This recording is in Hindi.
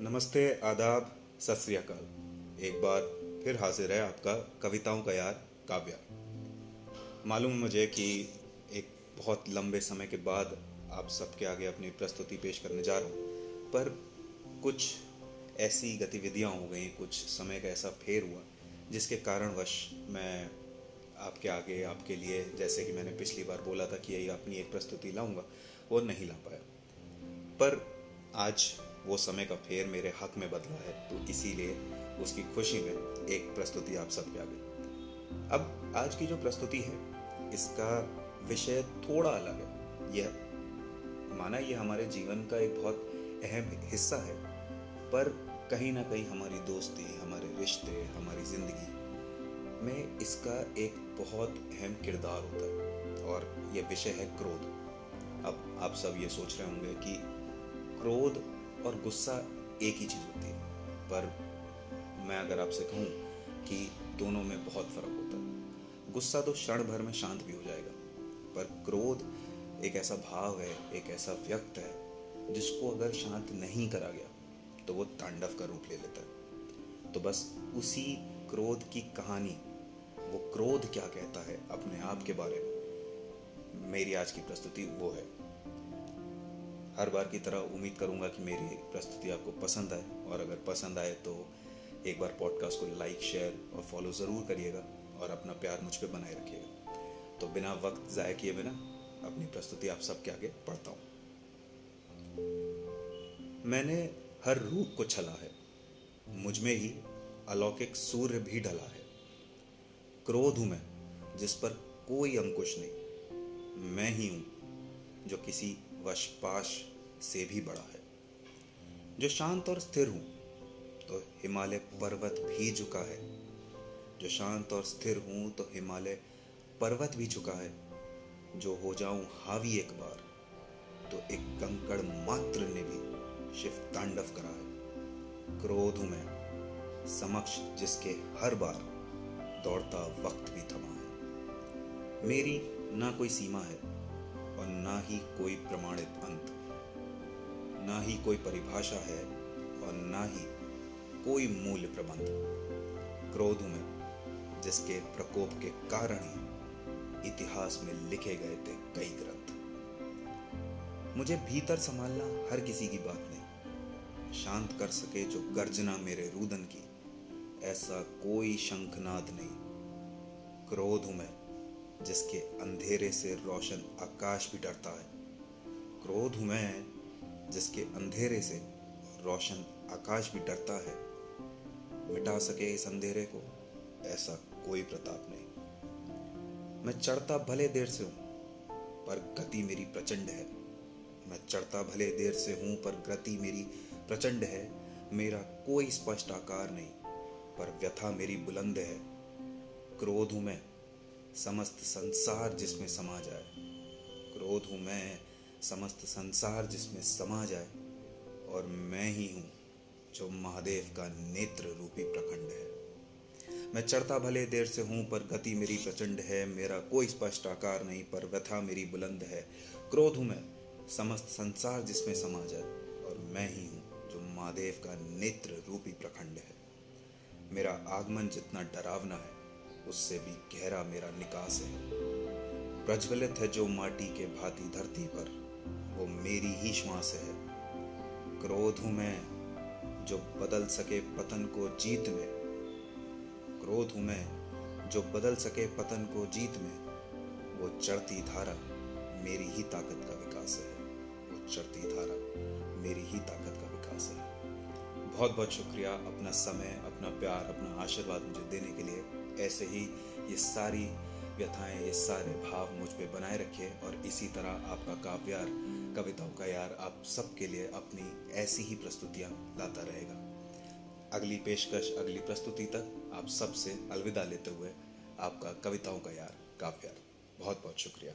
नमस्ते, आदाब, सत श्रीकाल एक बार फिर हाजिर है आपका कविताओं का यार काव्या। मालूम मुझे कि एक बहुत लंबे समय के बाद आप सबके आगे अपनी प्रस्तुति पेश करने जा रहा हूँ, पर कुछ ऐसी गतिविधियाँ हो गई, कुछ समय का ऐसा फेर हुआ, जिसके कारणवश मैं आपके आगे, आपके लिए, जैसे कि मैंने पिछली बार बोला था कि यही अपनी एक प्रस्तुति लाऊँगा, वो नहीं ला पाया। पर आज वो समय का फेर मेरे हक में बदला है तो इसीलिए उसकी खुशी में एक प्रस्तुति आप सब सबके आगे। अब आज की जो प्रस्तुति है, इसका विषय थोड़ा अलग है। यह, माना यह हमारे जीवन का एक बहुत अहम हिस्सा है, पर कहीं ना कहीं हमारी दोस्ती, हमारे रिश्ते, हमारी ज़िंदगी में इसका एक बहुत अहम किरदार होता है, और यह विषय है क्रोध। अब आप सब ये सोच रहे होंगे कि क्रोध और गुस्सा एक ही चीज़ होती है। पर मैं अगर आपसे कहूँ कि दोनों में बहुत फ़र्क होता है। गुस्सा तो क्षण भर में शांत भी हो जाएगा, पर क्रोध एक ऐसा भाव है, एक ऐसा व्यक्त है, जिसको अगर शांत नहीं करा गया तो वो तांडव का रूप ले लेता है। तो बस उसी क्रोध की कहानी, वो क्रोध क्या कहता है अपने आप के बारे में, मेरी आज की प्रस्तुति वो है। हर बार की तरह उम्मीद करूँगा कि मेरी प्रस्तुति आपको पसंद आए। और अगर पसंद आए तो एक बार पॉडकास्ट को लाइक शेयर और फॉलो ज़रूर करिएगा और अपना प्यार मुझ पर बनाए रखिएगा। तो बिना वक्त ज़ाय किए बिना अपनी प्रस्तुति आप सबके आगे पढ़ता हूँ। मैंने हर रूप को छला है। मुझमें ही अलौकिक सूर्य भी ढला है। क्रोध हूँ मैं, जिस पर कोई अंकुश नहीं। मैं ही हूँ जो किसी वशपाश से भी बड़ा है। जो शांत और स्थिर हूँ तो हिमालय पर्वत भी झुका है। जो शांत और स्थिर हूँ तो हिमालय पर्वत भी झुका है। जो हो जाऊँ हावी एक बार तो एक कंकड़ मात्र ने भी शिव तांडव करा है। क्रोध हूँ मैं, समक्ष जिसके हर बार दौड़ता वक्त भी थमा है। मेरी ना कोई सीमा है और ना ही कोई प्रमाणित अंत। ना ही कोई परिभाषा है और ना ही कोई मूल्य प्रबंध। क्रोध में, जिसके प्रकोप के कारण ही इतिहास में लिखे गए थे कई ग्रंथ। मुझे भीतर संभालना हर किसी की बात नहीं। शांत कर सके जो गर्जना मेरे रुदन की, ऐसा कोई शंखनाद नहीं। क्रोध हूँ मैं जिसके अंधेरे से रोशन आकाश भी डरता है। क्रोध हूँ मैं जिसके अंधेरे से रोशन आकाश भी डरता है। मिटा सके इस अंधेरे को, ऐसा कोई प्रताप नहीं। मैं चढ़ता भले देर से हूँ, पर गति मेरी प्रचंड है। मैं चढ़ता भले देर से हूँ, पर गति मेरी प्रचंड है। मेरा कोई स्पष्ट आकार नहीं, पर व्यथा मेरी बुलंद है। क्रोध हूँ मैं समस्त संसार जिसमें समा जाए। क्रोध हूँ मैं, समस्त संसार जिसमें समा जाए। और मैं ही हूँ जो महादेव का नेत्र रूपी प्रखंड है। मैं चढ़ता भले देर से हूँ, पर गति मेरी प्रचंड है। मेरा कोई स्पष्ट आकार नहीं, पर व्यथा मेरी बुलंद है। क्रोध हूँ मैं, समस्त संसार जिसमें समा जाए। और मैं ही हूँ जो महादेव का नेत्र रूपी प्रखंड है। मेरा आगमन जितना डरावना है उससे भी गहरा मेरा निकास है। प्रज्वलित है जो माटी के भांति धरती पर, वो मेरी ही श्वास है। क्रोध हूँ मैं, जो बदल सके पतन को जीत में। क्रोध हूँ मैं, जो बदल सके पतन को जीत में। वो चढ़ती धारा मेरी ही ताकत का विकास है। वो चढ़ती धारा मेरी ही ताकत का विकास है। बहुत बहुत शुक्रिया अपना समय, अपना प्यार, अपना आशीर्वाद मुझे देने के लिए। ऐसे ही ये सारी व्यथाएँ, ये सारे भाव मुझ पे बनाए रखे और इसी तरह आपका काव्यार कविताओं का यार आप सबके लिए अपनी ऐसी ही प्रस्तुतियाँ लाता रहेगा। अगली पेशकश, अगली प्रस्तुति तक आप सबसे अलविदा लेते हुए आपका कविताओं का यार काव्यार। बहुत बहुत शुक्रिया।